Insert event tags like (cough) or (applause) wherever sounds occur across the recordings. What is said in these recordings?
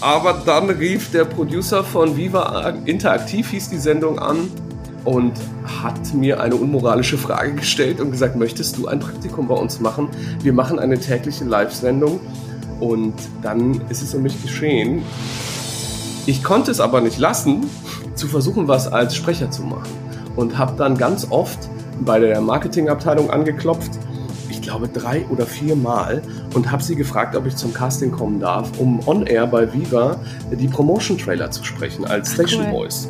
Aber dann rief der Producer von Viva Interaktiv, hieß die Sendung an, und hat mir eine unmoralische Frage gestellt und gesagt, möchtest du ein Praktikum bei uns machen? Wir machen eine tägliche Live-Sendung. Und dann ist es um mich geschehen. Ich konnte es aber nicht lassen, zu versuchen, was als Sprecher zu machen. Und habe dann ganz oft bei der Marketingabteilung angeklopft, glaube drei oder vier Mal, und habe sie gefragt, ob ich zum Casting kommen darf, um on-air bei Viva die Promotion-Trailer zu sprechen als Station cool. Voice.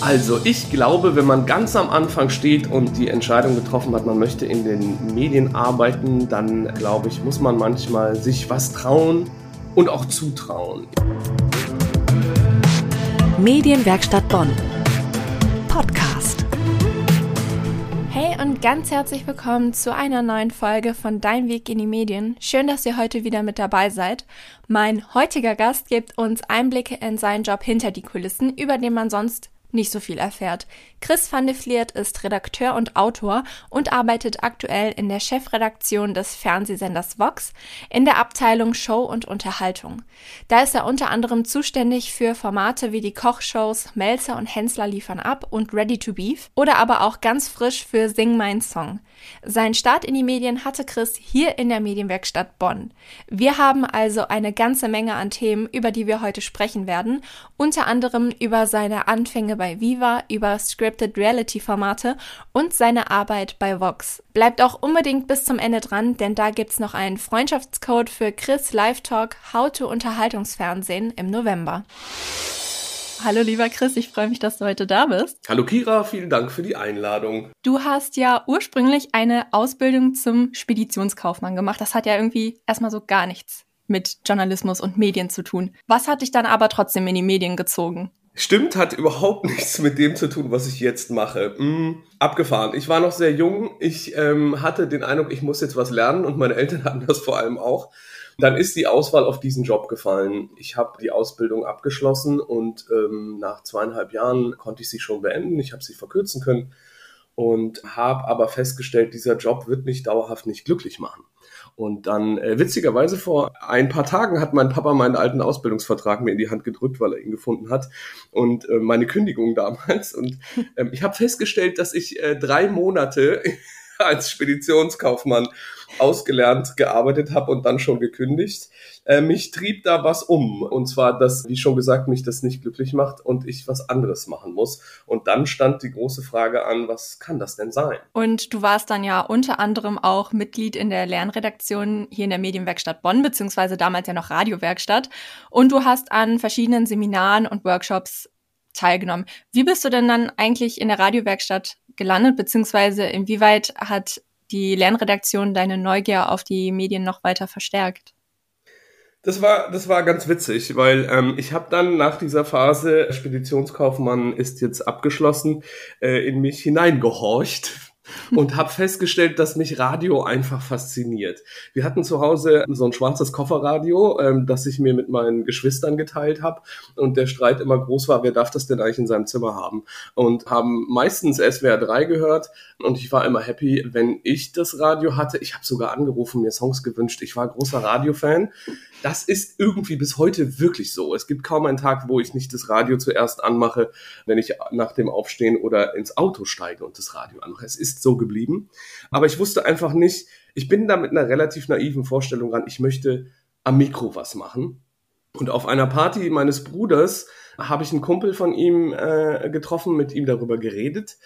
Also, ich glaube, wenn man ganz am Anfang steht und die Entscheidung getroffen hat, man möchte in den Medien arbeiten, dann glaube ich, muss man manchmal sich was trauen und auch zutrauen. Medienwerkstatt Bonn. Ganz herzlich willkommen zu einer neuen Folge von Dein Weg in die Medien. Schön, dass ihr heute wieder mit dabei seid. Mein heutiger Gast gibt uns Einblicke in seinen Job hinter die Kulissen, über den man sonst nicht so viel erfährt. Chris van de Vliert ist Redakteur und Autor und arbeitet aktuell in der Chefredaktion des Fernsehsenders Vox in der Abteilung Show und Unterhaltung. Da ist er unter anderem zuständig für Formate wie die Kochshows Melzer und Hensler liefern ab und Ready to Beef oder aber auch ganz frisch für Sing Mein Song. Sein Start in die Medien hatte Chris hier in der Medienwerkstatt Bonn. Wir haben also eine ganze Menge an Themen, über die wir heute sprechen werden, unter anderem über seine Anfänge bei Viva, über Scripted Reality Formate und seine Arbeit bei Vox. Bleibt auch unbedingt bis zum Ende dran, denn da gibt's noch einen Freundschaftscode für Chris Live Talk How to Unterhaltungsfernsehen im November. Hallo lieber Chris, ich freue mich, dass du heute da bist. Hallo Kira, vielen Dank für die Einladung. Du hast ja ursprünglich eine Ausbildung zum Speditionskaufmann gemacht. Das hat ja irgendwie erstmal so gar nichts mit Journalismus und Medien zu tun. Was hat dich dann aber trotzdem in die Medien gezogen? Stimmt, hat überhaupt nichts mit dem zu tun, was ich jetzt mache. Mm, abgefahren. Ich war noch sehr jung. Ich ähm, hatte den Eindruck, ich muss jetzt was lernen und meine Eltern (laughs) hatten das vor allem auch. Dann ist die Auswahl auf diesen Job gefallen. Ich habe die Ausbildung abgeschlossen und ähm, nach zweieinhalb Jahren konnte ich sie schon beenden. Ich habe sie verkürzen können und habe aber festgestellt, dieser Job wird mich dauerhaft nicht glücklich machen. Und dann, äh, witzigerweise, vor ein paar Tagen hat mein Papa meinen alten Ausbildungsvertrag mir in die Hand gedrückt, weil er ihn gefunden hat. Und äh, meine Kündigung (laughs) damals. Und ähm, ich habe festgestellt, dass ich äh, drei Monate (laughs) als Speditionskaufmann ausgelernt gearbeitet habe und dann schon gekündigt. Äh, mich trieb da was um. Und zwar, dass, wie schon gesagt, mich das nicht glücklich macht und ich was anderes machen muss. Und dann stand die große Frage an, was kann das denn sein? Und du warst dann ja unter anderem auch Mitglied in der Lernredaktion hier in der Medienwerkstatt Bonn, beziehungsweise damals ja noch Radiowerkstatt. Und du hast an verschiedenen Seminaren und Workshops teilgenommen. Wie bist du denn dann eigentlich in der Radiowerkstatt gelandet, beziehungsweise inwieweit hat die Lernredaktion deine Neugier auf die Medien noch weiter verstärkt? Das war, das war ganz witzig, weil ähm, ich habe dann nach dieser Phase Speditionskaufmann ist jetzt abgeschlossen äh, in mich hineingehorcht und habe festgestellt, dass mich Radio einfach fasziniert. Wir hatten zu Hause so ein schwarzes Kofferradio, ähm, das ich mir mit meinen Geschwistern geteilt habe und der Streit immer groß war, wer darf das denn eigentlich in seinem Zimmer haben? Und haben meistens SWR 3 gehört und ich war immer happy, wenn ich das Radio hatte. Ich habe sogar angerufen, mir Songs gewünscht. Ich war großer Radiofan das ist irgendwie bis heute wirklich so. Es gibt kaum einen Tag, wo ich nicht das Radio zuerst anmache, wenn ich nach dem Aufstehen oder ins Auto steige und das Radio anmache. Es ist so geblieben. Aber ich wusste einfach nicht, ich bin da mit einer relativ naiven Vorstellung ran, ich möchte am Mikro was machen. Und auf einer Party meines Bruders habe ich einen Kumpel von ihm äh, getroffen, mit ihm darüber geredet.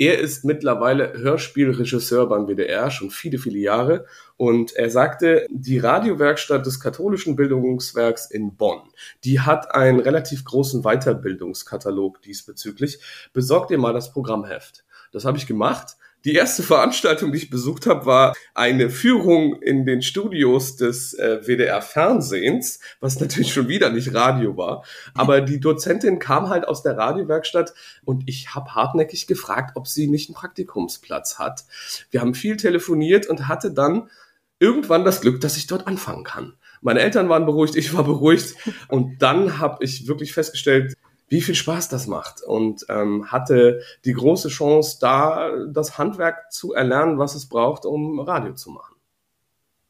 Er ist mittlerweile Hörspielregisseur beim WDR, schon viele, viele Jahre. Und er sagte, die Radiowerkstatt des katholischen Bildungswerks in Bonn, die hat einen relativ großen Weiterbildungskatalog diesbezüglich. Besorgt ihr mal das Programmheft. Das habe ich gemacht die erste Veranstaltung, die ich besucht habe, war eine Führung in den Studios des äh, WDR Fernsehens, was natürlich schon wieder nicht Radio war. Aber die Dozentin kam halt aus der Radiowerkstatt und ich habe hartnäckig gefragt, ob sie nicht einen Praktikumsplatz hat. Wir haben viel telefoniert und hatte dann irgendwann das Glück, dass ich dort anfangen kann. Meine Eltern waren beruhigt, ich war beruhigt und dann habe ich wirklich festgestellt, wie viel Spaß das macht und ähm, hatte die große Chance, da das Handwerk zu erlernen, was es braucht, um Radio zu machen.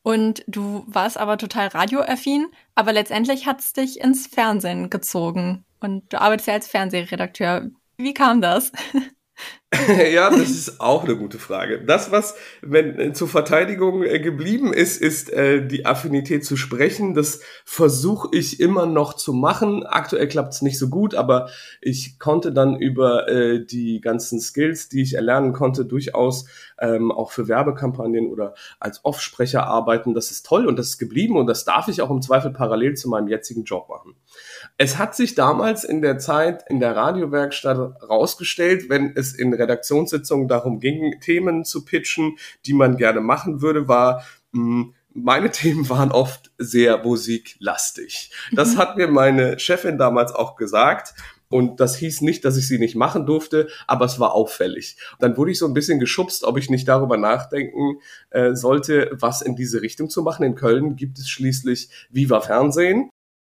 Und du warst aber total radioaffin, aber letztendlich hat es dich ins Fernsehen gezogen. Und du arbeitest ja als Fernsehredakteur. Wie kam das? (laughs) (laughs) ja, das ist auch eine gute Frage. Das, was wenn äh, zur Verteidigung äh, geblieben ist, ist äh, die Affinität zu sprechen. Das versuche ich immer noch zu machen. Aktuell klappt es nicht so gut, aber ich konnte dann über äh, die ganzen Skills, die ich erlernen konnte, durchaus ähm, auch für Werbekampagnen oder als Offsprecher arbeiten. Das ist toll und das ist geblieben und das darf ich auch im Zweifel parallel zu meinem jetzigen Job machen. Es hat sich damals in der Zeit in der Radiowerkstatt rausgestellt, wenn es in Redaktionssitzungen darum ging, Themen zu pitchen, die man gerne machen würde, war mh, hm, meine (laughs) Themen waren oft sehr musiklastig. Das mhm. hat mir meine Chefin damals auch gesagt. Und das hieß nicht, dass ich sie nicht machen durfte, aber es war auffällig. Dann wurde ich so ein bisschen geschubst, ob ich nicht darüber nachdenken äh, sollte, was in diese Richtung zu machen. In Köln gibt es schließlich Viva Fernsehen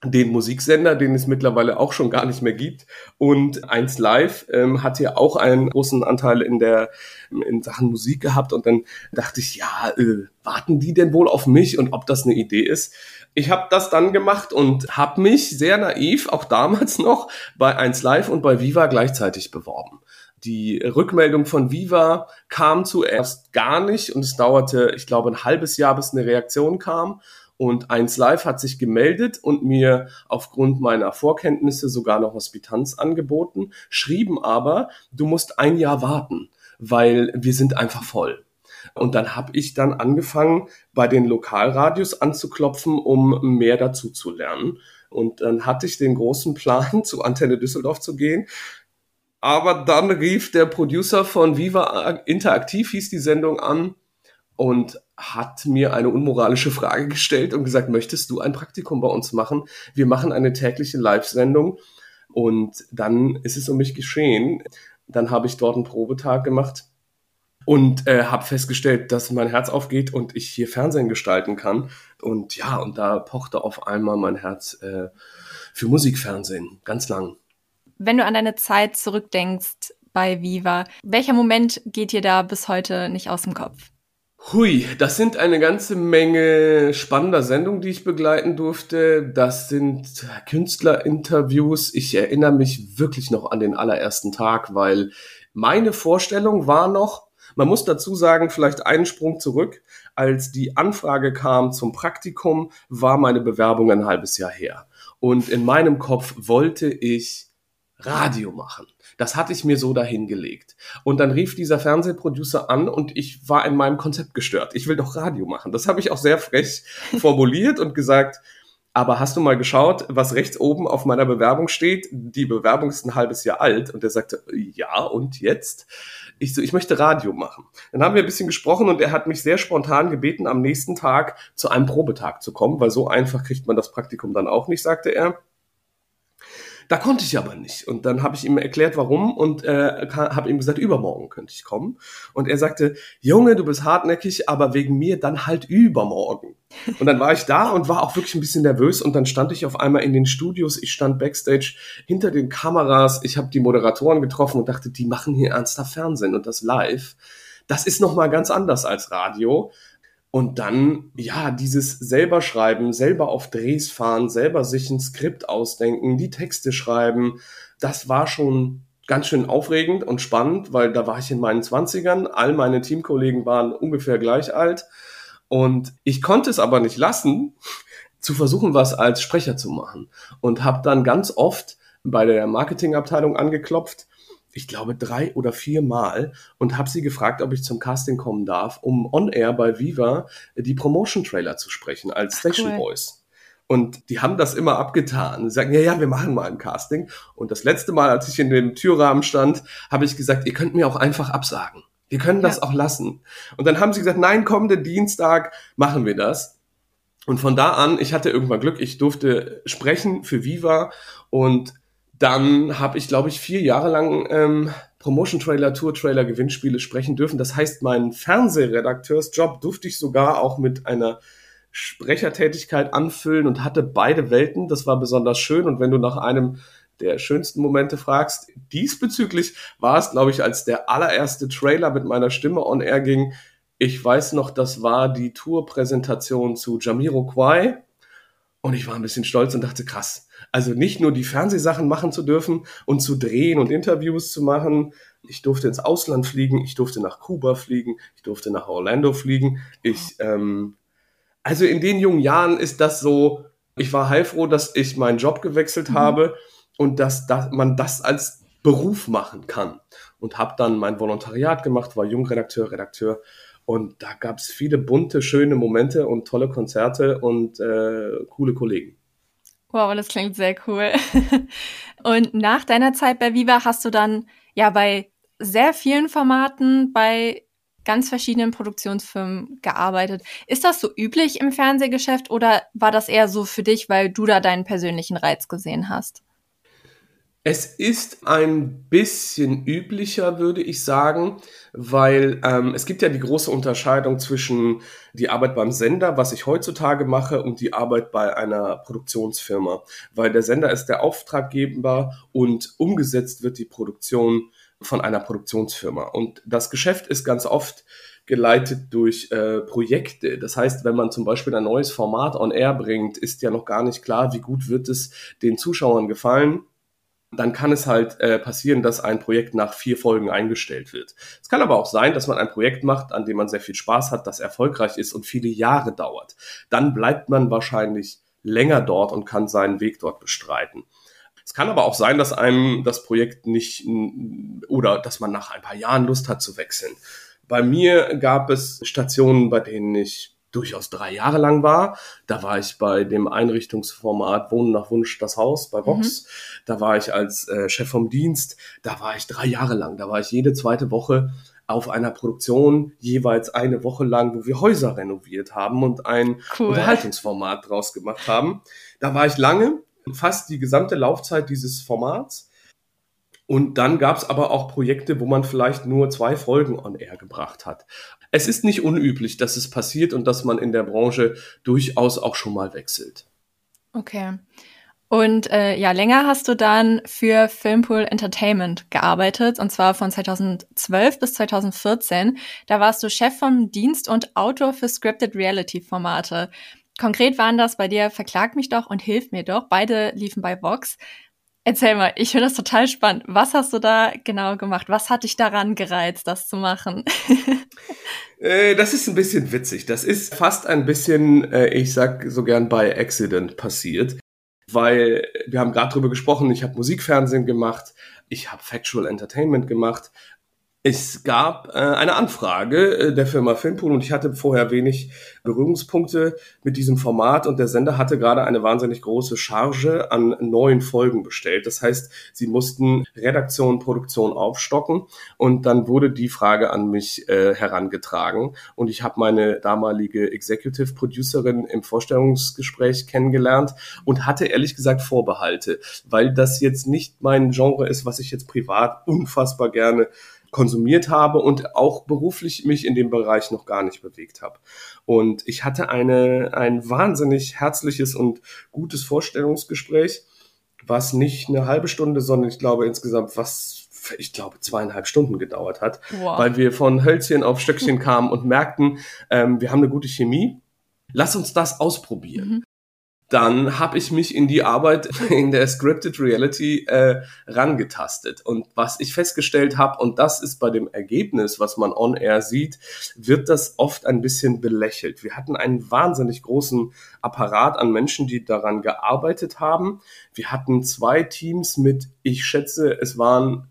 den Musiksender, den es mittlerweile auch schon gar nicht mehr gibt. Und 1 Live ähm, hat ja auch einen großen Anteil in der in Sachen Musik gehabt. Und dann dachte ich, ja, äh, warten die denn wohl auf mich und ob das eine Idee ist? Ich habe das dann gemacht und habe mich sehr naiv, auch damals noch, bei 1 Live und bei Viva gleichzeitig beworben. Die Rückmeldung von Viva kam zuerst gar nicht und es dauerte, ich glaube, ein halbes Jahr, bis eine Reaktion kam. Und 1 Live hat sich gemeldet und mir aufgrund meiner Vorkenntnisse sogar eine Hospitanz angeboten, schrieben aber, du musst ein Jahr warten, weil wir sind einfach voll. Und dann habe ich dann angefangen, bei den Lokalradios anzuklopfen, um mehr dazu zu lernen. Und dann hatte ich den großen Plan, (laughs) zu Antenne Düsseldorf zu gehen. Aber dann rief der Producer von Viva Interaktiv, hieß die Sendung an, und hat mir eine unmoralische Frage gestellt und gesagt, möchtest du ein Praktikum bei uns machen? Wir machen eine tägliche Live-Sendung. Und dann ist es um mich geschehen. Dann habe ich dort einen Probetag gemacht und äh, habe festgestellt, dass mein Herz aufgeht und ich hier Fernsehen gestalten kann. Und ja, und da pochte auf einmal mein Herz äh, für Musikfernsehen ganz lang. Wenn du an deine Zeit zurückdenkst bei Viva, welcher Moment geht dir da bis heute nicht aus dem Kopf? Hui, das sind eine ganze Menge spannender Sendungen, die ich begleiten durfte. Das sind Künstlerinterviews. Ich erinnere mich wirklich noch an den allerersten Tag, weil meine Vorstellung war noch, man muss dazu sagen, vielleicht einen Sprung zurück. Als die Anfrage kam zum Praktikum, war meine Bewerbung ein halbes Jahr her. Und in meinem Kopf wollte ich Radio machen. Das hatte ich mir so dahingelegt. Und dann rief dieser Fernsehproducer an und ich war in meinem Konzept gestört. Ich will doch Radio machen. Das habe ich auch sehr frech (laughs) formuliert und gesagt, aber hast du mal geschaut, was rechts oben auf meiner Bewerbung steht? Die Bewerbung ist ein halbes Jahr alt. Und er sagte, ja, und jetzt? Ich so, ich möchte Radio machen. Dann haben wir ein bisschen gesprochen und er hat mich sehr spontan gebeten, am nächsten Tag zu einem Probetag zu kommen, weil so einfach kriegt man das Praktikum dann auch nicht, sagte er. Da konnte ich aber nicht. Und dann habe ich ihm erklärt, warum und äh, habe ihm gesagt, übermorgen könnte ich kommen. Und er sagte, Junge, du bist hartnäckig, aber wegen mir dann halt übermorgen. Und dann war ich da und war auch wirklich ein bisschen nervös und dann stand ich auf einmal in den Studios, ich stand backstage hinter den Kameras, ich habe die Moderatoren getroffen und dachte, die machen hier ernsthaft Fernsehen und das live. Das ist noch mal ganz anders als Radio. Und dann, ja, dieses selber schreiben, selber auf Drehs fahren, selber sich ein Skript ausdenken, die Texte schreiben, das war schon ganz schön aufregend und spannend, weil da war ich in meinen Zwanzigern, all meine Teamkollegen waren ungefähr gleich alt. Und ich konnte es aber nicht lassen, zu versuchen, was als Sprecher zu machen. Und habe dann ganz oft bei der Marketingabteilung angeklopft ich glaube, drei oder vier Mal und habe sie gefragt, ob ich zum Casting kommen darf, um on-air bei Viva die Promotion-Trailer zu sprechen als Station cool. Voice. Und die haben das immer abgetan. Sie sagen, ja, ja, wir machen mal ein Casting. Und das letzte Mal, als ich in dem Türrahmen stand, habe ich gesagt, ihr könnt mir auch einfach absagen. Wir können das ja. auch lassen. Und dann haben sie gesagt, nein, kommenden Dienstag machen wir das. Und von da an, ich hatte irgendwann Glück, ich durfte sprechen für Viva und dann habe ich, glaube ich, vier Jahre lang ähm, Promotion-Trailer, Tour-Trailer, Gewinnspiele sprechen dürfen. Das heißt, meinen Fernsehredakteursjob durfte ich sogar auch mit einer Sprechertätigkeit anfüllen und hatte beide Welten. Das war besonders schön. Und wenn du nach einem der schönsten Momente fragst, diesbezüglich war es, glaube ich, als der allererste Trailer mit meiner Stimme on air ging, Ich weiß noch, das war die Tourpräsentation zu Jamiroquai und ich war ein bisschen stolz und dachte, krass, also nicht nur die Fernsehsachen machen zu dürfen und zu drehen und Interviews zu machen. Ich durfte ins Ausland fliegen, ich durfte nach Kuba fliegen, ich durfte nach Orlando fliegen. Ich, ähm, also in den jungen Jahren ist das so, ich war heilfroh, dass ich meinen Job gewechselt mhm. habe und dass, dass man das als Beruf machen kann. Und habe dann mein Volontariat gemacht, war Jungredakteur, Redakteur und da gab es viele bunte, schöne Momente und tolle Konzerte und äh, coole Kollegen. Wow, das klingt sehr cool. (laughs) und nach deiner Zeit bei Viva hast du dann ja bei sehr vielen Formaten bei ganz verschiedenen Produktionsfirmen gearbeitet. Ist das so üblich im Fernsehgeschäft oder war das eher so für dich, weil du da deinen persönlichen Reiz gesehen hast? Es ist ein bisschen üblicher, würde ich sagen, weil ähm, es gibt ja die große Unterscheidung zwischen die Arbeit beim Sender, was ich heutzutage mache, und die Arbeit bei einer Produktionsfirma. Weil der Sender ist der Auftraggeber und umgesetzt wird die Produktion von einer Produktionsfirma. Und das Geschäft ist ganz oft geleitet durch äh, Projekte. Das heißt, wenn man zum Beispiel ein neues Format on Air bringt, ist ja noch gar nicht klar, wie gut wird es den Zuschauern gefallen dann kann es halt äh, passieren, dass ein Projekt nach vier Folgen eingestellt wird. Es kann aber auch sein, dass man ein Projekt macht, an dem man sehr viel Spaß hat, das erfolgreich ist und viele Jahre dauert. Dann bleibt man wahrscheinlich länger dort und kann seinen Weg dort bestreiten. Es kann aber auch sein, dass einem das Projekt nicht oder dass man nach ein paar Jahren Lust hat zu wechseln. Bei mir gab es Stationen, bei denen ich durchaus drei Jahre lang war. Da war ich bei dem Einrichtungsformat Wohnen nach Wunsch das Haus bei Vox. Mhm. Da war ich als äh, Chef vom Dienst. Da war ich drei Jahre lang. Da war ich jede zweite Woche auf einer Produktion jeweils eine Woche lang, wo wir Häuser renoviert haben und ein cool. Unterhaltungsformat draus gemacht haben. Da war ich lange, fast die gesamte Laufzeit dieses Formats. Und dann gab es aber auch Projekte, wo man vielleicht nur zwei Folgen on air gebracht hat es ist nicht unüblich, dass es passiert und dass man in der Branche durchaus auch schon mal wechselt. Okay. Und äh, ja, länger hast du dann für Filmpool Entertainment gearbeitet, und zwar von 2012 bis 2014. Da warst du Chef vom Dienst und Autor für Scripted Reality Formate. Konkret waren das bei dir Verklag mich doch und Hilf mir doch. Beide liefen bei Vox. Erzähl mal, ich finde das total spannend. Was hast du da genau gemacht? Was hat dich daran gereizt, das zu machen? (laughs) Äh, das ist ein bisschen witzig. Das ist fast ein bisschen, äh, ich sag so gern bei Accident passiert. Weil wir haben gerade drüber gesprochen, ich habe Musikfernsehen gemacht, ich habe Factual Entertainment gemacht, es gab äh, eine Anfrage äh, der Firma Filmpool und ich hatte vorher wenig Berührungspunkte mit diesem Format und der Sender hatte gerade eine wahnsinnig große Charge an neuen Folgen bestellt. Das heißt, sie mussten Redaktion, Produktion aufstocken und dann wurde die Frage an mich äh, herangetragen und ich habe meine damalige Executive Producerin im Vorstellungsgespräch kennengelernt und hatte ehrlich gesagt Vorbehalte, weil das jetzt nicht mein Genre ist, was ich jetzt privat unfassbar gerne konsumiert habe und auch beruflich mich in dem Bereich noch gar nicht bewegt habe. Und ich hatte eine, ein wahnsinnig herzliches und gutes Vorstellungsgespräch, was nicht eine halbe Stunde, sondern ich glaube insgesamt was ich glaube, zweieinhalb Stunden gedauert hat, wow. weil wir von Hölzchen auf Stöckchen (laughs) kamen und merkten, ähm, wir haben eine gute Chemie. Lass uns das ausprobieren. Mhm dann habe ich mich in die Arbeit (laughs) in der Scripted Reality äh, rangetastet. Und was ich festgestellt habe, und das ist bei dem Ergebnis, was man on air sieht, wird das oft ein bisschen belächelt. Wir hatten einen wahnsinnig großen Apparat an Menschen, die daran gearbeitet haben. Wir hatten zwei Teams mit, ich schätze, es waren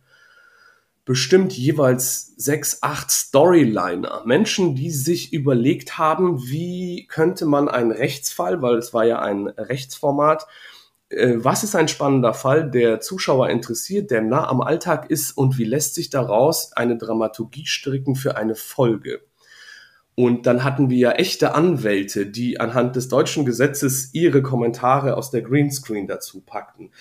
bestimmt jeweils sechs, acht Storyliner. Menschen, die sich überlegt haben, wie könnte man einen Rechtsfall, weil es war ja ein Rechtsformat, äh, was ist ein spannender Fall, der Zuschauer interessiert, der nah am Alltag ist und wie lässt sich daraus eine Dramaturgie stricken für eine Folge? Und dann hatten wir ja echte Anwälte, die anhand des deutschen Gesetzes ihre Kommentare aus der Greenscreen dazu packten.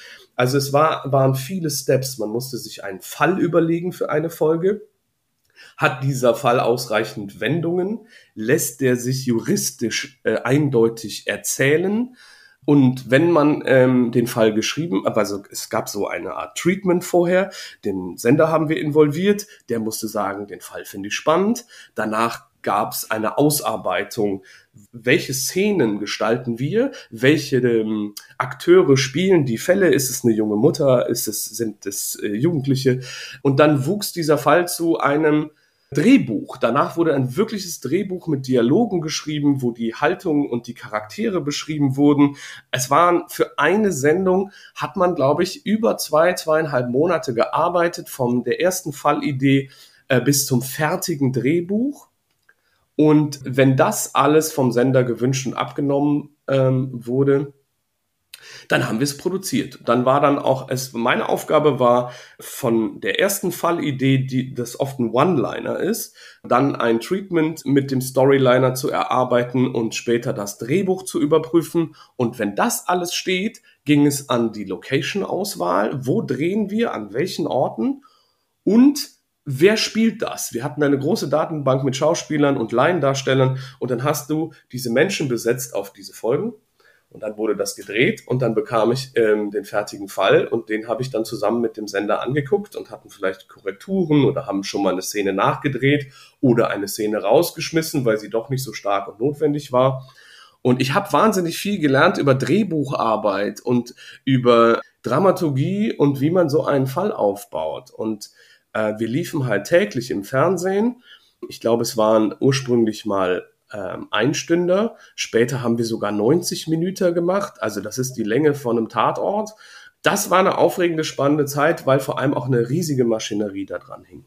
Also es war, waren viele Steps. Man musste sich einen Fall überlegen für eine Folge. Hat dieser Fall ausreichend Wendungen? Lässt der sich juristisch äh, eindeutig erzählen? Und wenn man ähm, den Fall geschrieben, also es gab so eine Art Treatment vorher, den Sender haben wir involviert, der musste sagen, den Fall finde ich spannend. Danach gab es eine Ausarbeitung, welche Szenen gestalten wir, welche ähm, Akteure spielen die Fälle, ist es eine junge Mutter, ist es, sind es äh, Jugendliche und dann wuchs dieser Fall zu einem Drehbuch. Danach wurde ein wirkliches Drehbuch mit Dialogen geschrieben, wo die Haltung und die Charaktere beschrieben wurden. Es waren für eine Sendung, hat man, glaube ich, über zwei, zweieinhalb Monate gearbeitet, von der ersten Fallidee äh, bis zum fertigen Drehbuch. Und wenn das alles vom Sender gewünscht und abgenommen ähm, wurde, dann haben wir es produziert. Dann war dann auch es, meine Aufgabe war von der ersten Fallidee, die das oft ein One-Liner ist, dann ein Treatment mit dem Storyliner zu erarbeiten und später das Drehbuch zu überprüfen. Und wenn das alles steht, ging es an die Location-Auswahl. Wo drehen wir? An welchen Orten? Und wer spielt das? Wir hatten eine große Datenbank mit Schauspielern und Laiendarstellern und dann hast du diese Menschen besetzt auf diese Folgen und dann wurde das gedreht und dann bekam ich ähm, den fertigen Fall und den habe ich dann zusammen mit dem Sender angeguckt und hatten vielleicht Korrekturen oder haben schon mal eine Szene nachgedreht oder eine Szene rausgeschmissen, weil sie doch nicht so stark und notwendig war. Und ich habe wahnsinnig viel gelernt über Drehbucharbeit und über Dramaturgie und wie man so einen Fall aufbaut. Und äh, wir liefen halt täglich im Fernsehen. Ich glaube, es waren ursprünglich mal ähm, Einstünder. Später haben wir sogar 90 Minuten gemacht. Also das ist die Länge von einem Tatort. Das war eine aufregende, spannende Zeit, weil vor allem auch eine riesige Maschinerie da dran hing.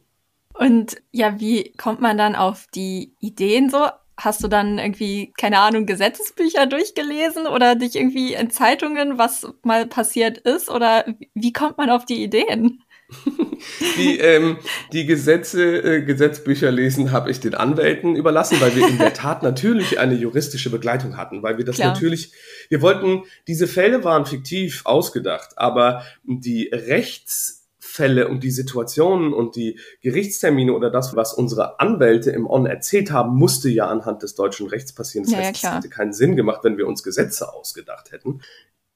Und ja, wie kommt man dann auf die Ideen so? Hast du dann irgendwie, keine Ahnung, Gesetzesbücher durchgelesen oder dich irgendwie in Zeitungen, was mal passiert ist? Oder wie kommt man auf die Ideen? (laughs) die, ähm, die Gesetze, äh, Gesetzbücher lesen habe ich den Anwälten überlassen, weil wir in der Tat (laughs) natürlich eine juristische Begleitung hatten, weil wir das Klar. natürlich, wir wollten, diese Fälle waren fiktiv ausgedacht, aber die Rechtsfälle und die Situationen und die Gerichtstermine oder das, was unsere Anwälte im On erzählt haben, musste ja anhand des deutschen Rechts passieren. Das ja, heißt, es hätte keinen Sinn gemacht, wenn wir uns Gesetze ausgedacht hätten.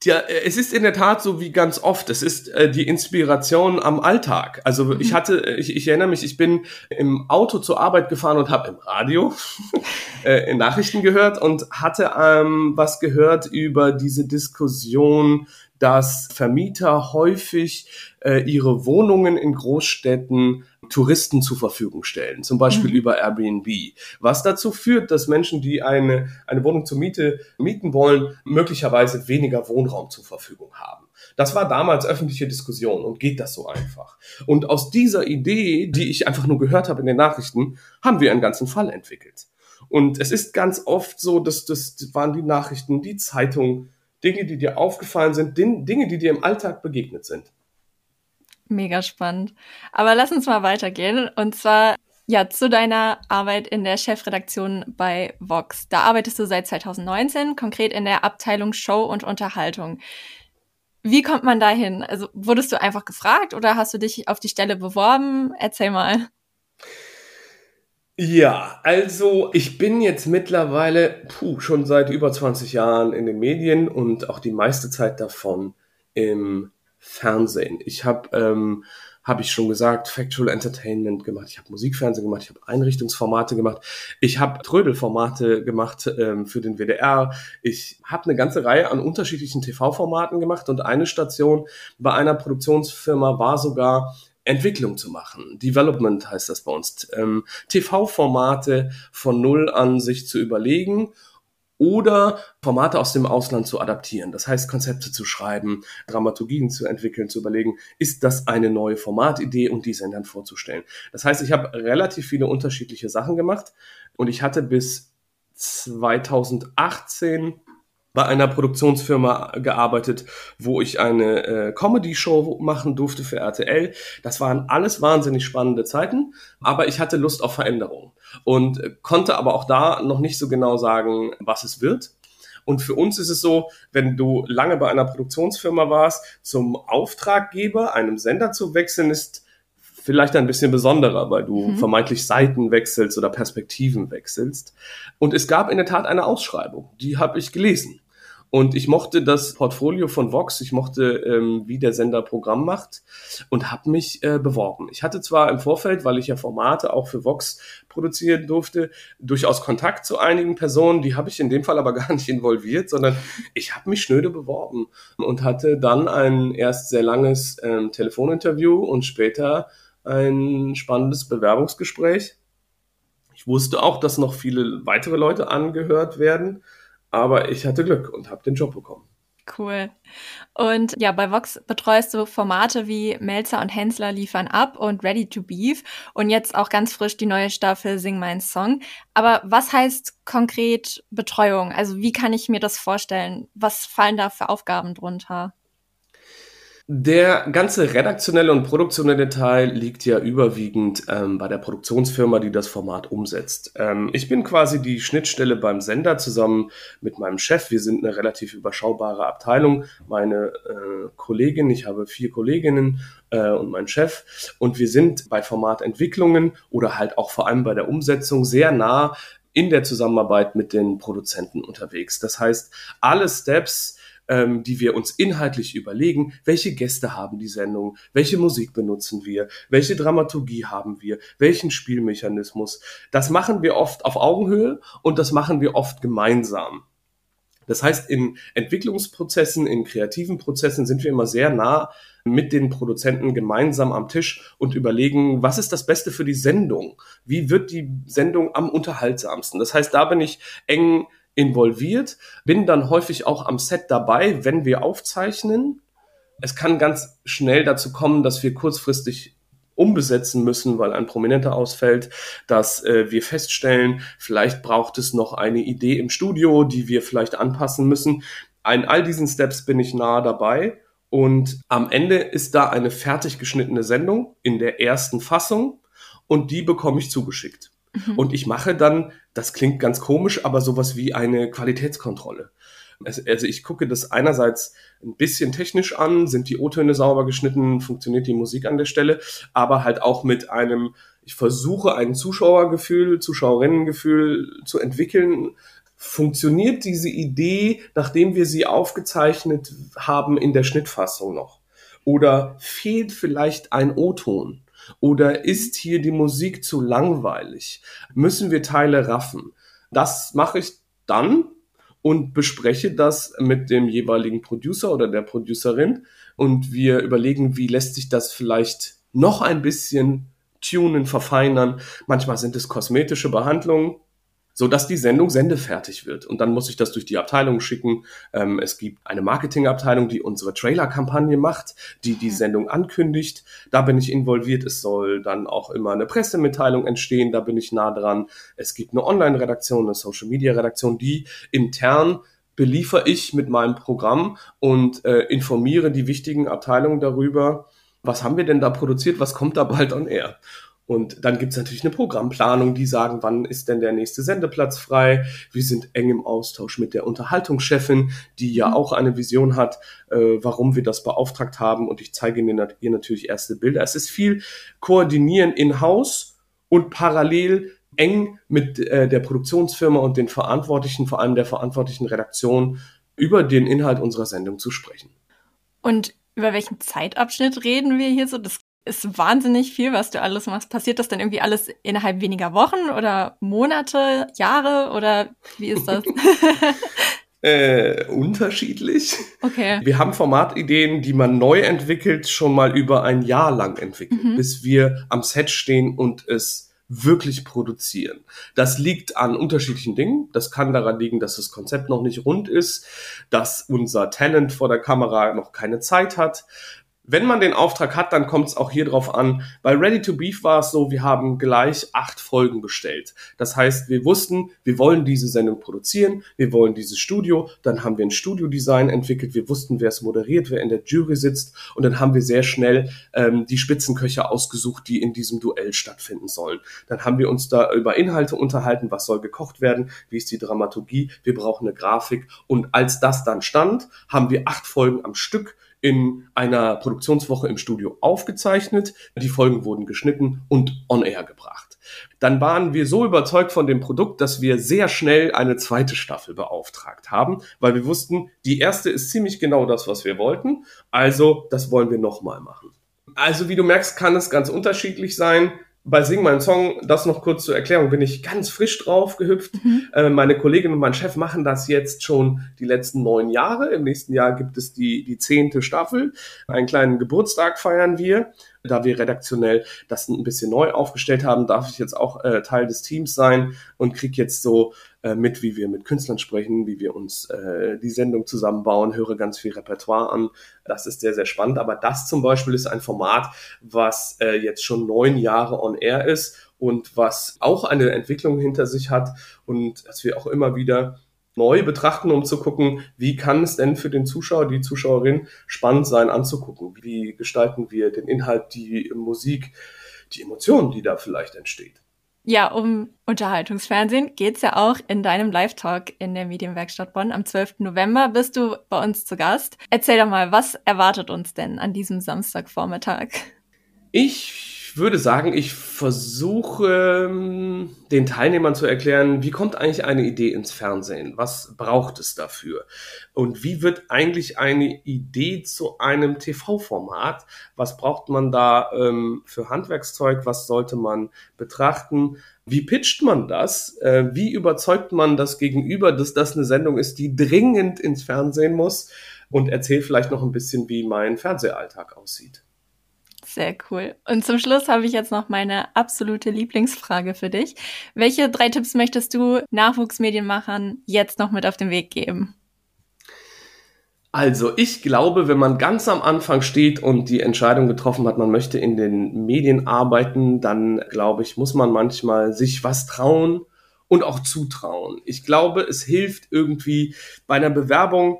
Ja, äh, es ist in der Tat so wie ganz oft. Es ist äh, die Inspiration am Alltag. Also mhm. ich hatte, äh, ich, ich, erinnere mich, ich bin im Auto zur Arbeit gefahren und habe im Radio (laughs) äh, Nachrichten gehört und hatte ähm, was gehört über diese Diskussion, dass Vermieter häufig äh, ihre Wohnungen in Großstädten Touristen zur Verfügung stellen, zum Beispiel mhm. über Airbnb, was dazu führt, dass Menschen, die eine, eine Wohnung zur Miete mieten wollen, möglicherweise weniger Wohnraum zur Verfügung haben. Das war damals öffentliche Diskussion und geht das so einfach. Und aus dieser Idee, die ich einfach nur gehört habe in den Nachrichten, haben wir einen ganzen Fall entwickelt. Und es ist ganz oft so, dass das waren die Nachrichten, die Zeitungen, Dinge, die dir aufgefallen sind, Dinge, die dir im Alltag begegnet sind. Mega spannend. Aber lass uns mal weitergehen. Und zwar ja zu deiner Arbeit in der Chefredaktion bei Vox. Da arbeitest du seit 2019, konkret in der Abteilung Show und Unterhaltung. Wie kommt man da hin? Also wurdest du einfach gefragt oder hast du dich auf die Stelle beworben? Erzähl mal. Ja, also ich bin jetzt mittlerweile puh, schon seit über 20 Jahren in den Medien und auch die meiste Zeit davon im Fernsehen. Ich habe, ähm, habe ich schon gesagt, Factual Entertainment gemacht, ich habe Musikfernsehen gemacht, ich habe Einrichtungsformate gemacht, ich habe Trödelformate gemacht ähm, für den WDR, ich habe eine ganze Reihe an unterschiedlichen TV-Formaten gemacht und eine Station bei einer Produktionsfirma war sogar Entwicklung zu machen. Development heißt das bei uns. Ähm, TV-Formate von Null an sich zu überlegen oder Formate aus dem Ausland zu adaptieren. Das heißt, Konzepte zu schreiben, Dramaturgien zu entwickeln, zu überlegen, ist das eine neue Formatidee und diese dann vorzustellen. Das heißt, ich habe relativ viele unterschiedliche Sachen gemacht und ich hatte bis 2018 bei einer Produktionsfirma gearbeitet, wo ich eine äh, Comedy-Show machen durfte für RTL. Das waren alles wahnsinnig spannende Zeiten, aber ich hatte Lust auf Veränderung und äh, konnte aber auch da noch nicht so genau sagen, was es wird. Und für uns ist es so, wenn du lange bei einer Produktionsfirma warst, zum Auftraggeber, einem Sender zu wechseln, ist vielleicht ein bisschen besonderer, weil du mhm. vermeintlich Seiten wechselst oder Perspektiven wechselst. Und es gab in der Tat eine Ausschreibung, die habe ich gelesen. Und ich mochte das Portfolio von Vox, ich mochte, ähm, wie der Sender Programm macht und habe mich äh, beworben. Ich hatte zwar im Vorfeld, weil ich ja Formate auch für Vox produzieren durfte, durchaus Kontakt zu einigen Personen, die habe ich in dem Fall aber (laughs) gar nicht involviert, sondern ich habe mich schnöde beworben und hatte dann ein erst sehr langes ähm, Telefoninterview und später ein spannendes Bewerbungsgespräch. Ich wusste auch, dass noch viele weitere Leute angehört werden aber ich hatte Glück und habe den Job bekommen. Cool. Und ja, bei Vox betreust du Formate wie Melzer und Hensler liefern ab und Ready to Beef und jetzt auch ganz frisch die neue Staffel Sing Mein Song. Aber was heißt konkret Betreuung? Also wie kann ich mir das vorstellen? Was fallen da für Aufgaben drunter? Der ganze redaktionelle und produktionelle Teil liegt ja überwiegend ähm, bei der Produktionsfirma, die das Format umsetzt. Ähm, ich bin quasi die Schnittstelle beim Sender zusammen mit meinem Chef. Wir sind eine relativ überschaubare Abteilung. Meine äh, Kollegin, ich habe vier Kolleginnen äh, und mein Chef. Und wir sind bei Formatentwicklungen oder halt auch vor allem bei der Umsetzung sehr nah in der Zusammenarbeit mit den Produzenten unterwegs. Das heißt, alle Steps, ähm, die wir uns inhaltlich überlegen, welche Gäste haben die Sendung, welche Musik benutzen wir, welche Dramaturgie haben wir, welchen Spielmechanismus. Das machen wir oft auf Augenhöhe und das machen wir oft gemeinsam. Das heißt, in Entwicklungsprozessen, in kreativen Prozessen sind wir immer sehr nah mit den Produzenten gemeinsam am Tisch und überlegen, was ist das Beste für die Sendung? Wie wird die Sendung am unterhaltsamsten? Das heißt, da bin ich eng involviert, bin dann häufig auch am Set dabei, wenn wir aufzeichnen. Es kann ganz schnell dazu kommen, dass wir kurzfristig umbesetzen müssen, weil ein Prominenter ausfällt, dass äh, wir feststellen, vielleicht braucht es noch eine Idee im Studio, die wir vielleicht anpassen müssen. In all diesen Steps bin ich nah dabei und am Ende ist da eine fertig geschnittene Sendung in der ersten Fassung und die bekomme ich zugeschickt. Mhm. Und ich mache dann, das klingt ganz komisch, aber sowas wie eine Qualitätskontrolle. Also ich gucke das einerseits ein bisschen technisch an, sind die O-Töne sauber geschnitten, funktioniert die Musik an der Stelle, aber halt auch mit einem, ich versuche ein Zuschauergefühl, Zuschauerinnengefühl zu entwickeln. Funktioniert diese Idee, nachdem wir sie aufgezeichnet haben, in der Schnittfassung noch? Oder fehlt vielleicht ein O-Ton? Oder ist hier die Musik zu langweilig? Müssen wir Teile raffen? Das mache ich dann und bespreche das mit dem jeweiligen Producer oder der Producerin und wir überlegen, wie lässt sich das vielleicht noch ein bisschen tunen, verfeinern. Manchmal sind es kosmetische Behandlungen, so dass die Sendung sendefertig wird. Und dann muss ich das durch die Abteilung schicken. Ähm, es gibt eine Marketingabteilung, die unsere Trailer-Kampagne macht, die die Sendung ankündigt. Da bin ich involviert. Es soll dann auch immer eine Pressemitteilung entstehen. Da bin ich nah dran. Es gibt eine Online-Redaktion, eine Social-Media-Redaktion, die intern beliefere ich mit meinem Programm und äh, informiere die wichtigen Abteilungen darüber, was haben wir denn da produziert, was kommt da bald on air. Und dann gibt's natürlich eine Programmplanung, die sagen, wann ist denn der nächste Sendeplatz frei. Wir sind eng im Austausch mit der Unterhaltungschefin, die ja mhm. auch eine Vision hat, äh, warum wir das beauftragt haben. Und ich zeige Ihnen ihr natürlich erste Bilder. Es ist viel Koordinieren in-house und parallel eng mit äh, der Produktionsfirma und den Verantwortlichen, vor allem der verantwortlichen Redaktion, über den Inhalt unserer Sendung zu sprechen. Und über welchen Zeitabschnitt reden wir hier so? Das ist wahnsinnig viel, was du alles machst. Passiert das dann irgendwie alles innerhalb weniger Wochen oder Monate, Jahre oder wie ist das? (laughs) Äh, unterschiedlich. Okay. Wir haben Formatideen, die man neu entwickelt, schon mal über ein Jahr lang entwickelt, mhm. bis wir am Set stehen und es wirklich produzieren. Das liegt an unterschiedlichen Dingen. Das kann daran liegen, dass das Konzept noch nicht rund ist, dass unser Talent vor der Kamera noch keine Zeit hat, wenn man den Auftrag hat, dann kommt es auch hier drauf an. Bei Ready to Beef war es so, wir haben gleich acht Folgen bestellt. Das heißt, wir wussten, wir wollen diese Sendung produzieren, wir wollen dieses Studio, dann haben wir ein Studiodesign entwickelt, wir wussten, wer es moderiert, wer in der Jury sitzt und dann haben wir sehr schnell ähm, die Spitzenköche ausgesucht, die in diesem Duell stattfinden sollen. Dann haben wir uns da über Inhalte unterhalten, was soll gekocht werden, wie ist die Dramaturgie, wir brauchen eine Grafik und als das dann stand, haben wir acht Folgen am Stück in einer Produktionswoche im Studio aufgezeichnet. Die Folgen wurden geschnitten und on air gebracht. Dann waren wir so überzeugt von dem Produkt, dass wir sehr schnell eine zweite Staffel beauftragt haben, weil wir wussten, die erste ist ziemlich genau das, was wir wollten. Also, das wollen wir nochmal machen. Also, wie du merkst, kann es ganz unterschiedlich sein bei Sing meinen Song, das noch kurz zur Erklärung, bin ich ganz frisch drauf gehüpft. Mhm. Äh, meine Kollegin und mein Chef machen das jetzt schon die letzten neun Jahre. Im nächsten Jahr gibt es die, die zehnte Staffel. Einen kleinen Geburtstag feiern wir. Da wir redaktionell das ein bisschen neu aufgestellt haben, darf ich jetzt auch äh, Teil des Teams sein und krieg jetzt so äh, mit, wie wir mit Künstlern sprechen, wie wir uns äh, die Sendung zusammenbauen, höre ganz viel Repertoire an. Das ist sehr, sehr spannend. Aber das zum Beispiel ist ein Format, was äh, jetzt schon neun Jahre on air ist und was auch eine Entwicklung hinter sich hat und dass wir auch immer wieder neu betrachten, um zu gucken, wie kann es denn für den Zuschauer, die Zuschauerin spannend sein anzugucken? Wie gestalten wir den Inhalt, die Musik, die Emotionen, die da vielleicht entsteht? Ja, um Unterhaltungsfernsehen geht's ja auch in deinem Live-Talk in der Medienwerkstatt Bonn. Am 12. November bist du bei uns zu Gast. Erzähl doch mal, was erwartet uns denn an diesem Samstagvormittag? Ich würde sagen, ich versuche ähm, den Teilnehmern zu erklären, wie kommt eigentlich eine Idee ins Fernsehen? Was braucht es dafür? Und wie wird eigentlich eine Idee zu einem TV-Format? Was braucht man da ähm, für Handwerkszeug? Was sollte man betrachten? Wie pitcht man das? Äh, wie überzeugt man das Gegenüber, dass das eine Sendung ist, die dringend ins Fernsehen muss? Und erzähl vielleicht noch ein bisschen, wie mein Fernsehalltag aussieht. Sehr cool. Und zum Schluss habe ich jetzt noch meine absolute Lieblingsfrage für dich. Welche drei Tipps möchtest du Nachwuchsmedienmachern jetzt noch mit auf den Weg geben? Also, ich glaube, wenn man ganz am Anfang steht und die Entscheidung getroffen hat, man möchte in den Medien arbeiten, dann glaube ich, muss man manchmal sich was trauen und auch zutrauen. Ich glaube, es hilft irgendwie bei einer Bewerbung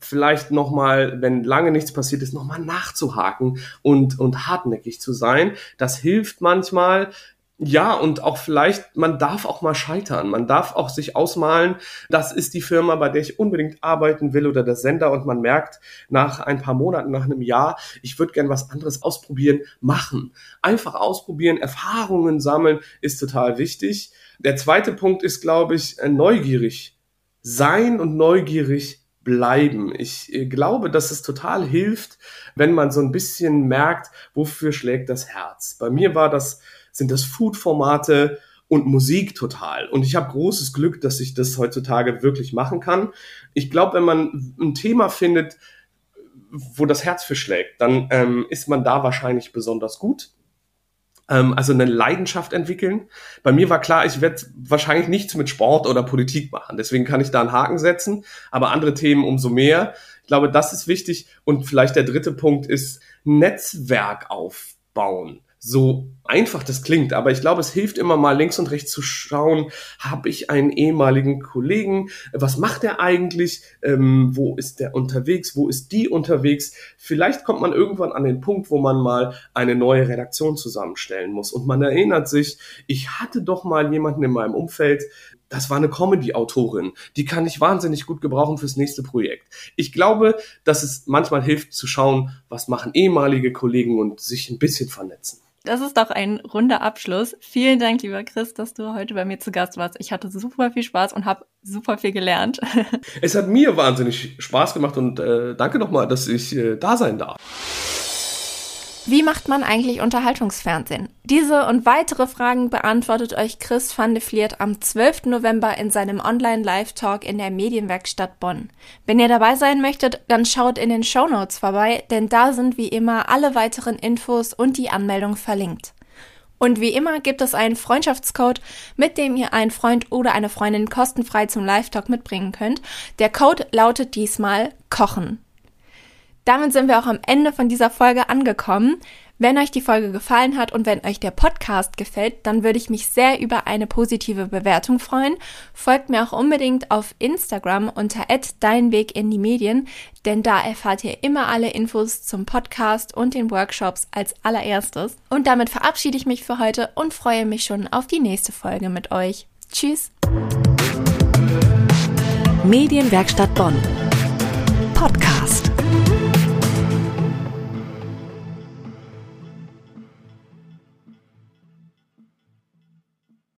vielleicht nochmal, wenn lange nichts passiert ist, nochmal nachzuhaken und, und hartnäckig zu sein. Das hilft manchmal. Ja, und auch vielleicht, man darf auch mal scheitern. Man darf auch sich ausmalen, das ist die Firma, bei der ich unbedingt arbeiten will oder der Sender und man merkt nach ein paar Monaten, nach einem Jahr, ich würde gern was anderes ausprobieren, machen. Einfach ausprobieren, Erfahrungen sammeln ist total wichtig. Der zweite Punkt ist, glaube ich, neugierig sein und neugierig bleiben. Ich äh, glaube, dass es total hilft, wenn man so ein bisschen merkt, wofür schlägt das Herz. Bei mir war das, sind das Food-Formate und Musik total. Und ich habe großes Glück, dass ich das heutzutage wirklich machen kann. Ich glaube, wenn man ein Thema findet, wo das Herz für schlägt, dann ähm, ist man da wahrscheinlich besonders gut ähm, also eine Leidenschaft entwickeln. Bei mir war klar, ich werde wahrscheinlich nichts mit Sport oder Politik machen. Deswegen kann ich da einen Haken setzen, aber andere Themen umso mehr. Ich glaube, das ist wichtig. Und vielleicht der dritte Punkt ist Netzwerk aufbauen so einfach das klingt, aber ich glaube, es hilft immer mal links und rechts zu schauen, habe ich einen ehemaligen Kollegen, was macht er eigentlich, ähm, wo ist der unterwegs, wo ist die unterwegs. Vielleicht kommt man irgendwann an den Punkt, wo man mal eine neue Redaktion zusammenstellen muss und man erinnert sich, ich hatte doch mal jemanden in meinem Umfeld, das war eine Comedy-Autorin. Die kann ich wahnsinnig gut gebrauchen fürs nächste Projekt. Ich glaube, dass es manchmal hilft zu schauen, was machen ehemalige Kollegen und sich ein bisschen vernetzen. Das ist doch ein runder Abschluss. Vielen Dank, lieber Chris, dass du heute bei mir zu Gast warst. Ich hatte super viel Spaß und habe super viel gelernt. Es hat mir wahnsinnig Spaß gemacht und äh, danke nochmal, dass ich äh, da sein darf. Wie macht man eigentlich Unterhaltungsfernsehen? Diese und weitere Fragen beantwortet euch Chris van de Vliert am 12. November in seinem Online-Live-Talk in der Medienwerkstatt Bonn. Wenn ihr dabei sein möchtet, dann schaut in den Show Notes vorbei, denn da sind wie immer alle weiteren Infos und die Anmeldung verlinkt. Und wie immer gibt es einen Freundschaftscode, mit dem ihr einen Freund oder eine Freundin kostenfrei zum Live-Talk mitbringen könnt. Der Code lautet diesmal Kochen. Damit sind wir auch am Ende von dieser Folge angekommen. Wenn euch die Folge gefallen hat und wenn euch der Podcast gefällt, dann würde ich mich sehr über eine positive Bewertung freuen. Folgt mir auch unbedingt auf Instagram unter @deinweg in die Medien, denn da erfahrt ihr immer alle Infos zum Podcast und den Workshops als allererstes. Und damit verabschiede ich mich für heute und freue mich schon auf die nächste Folge mit euch. Tschüss. Medienwerkstatt Bonn. Podcast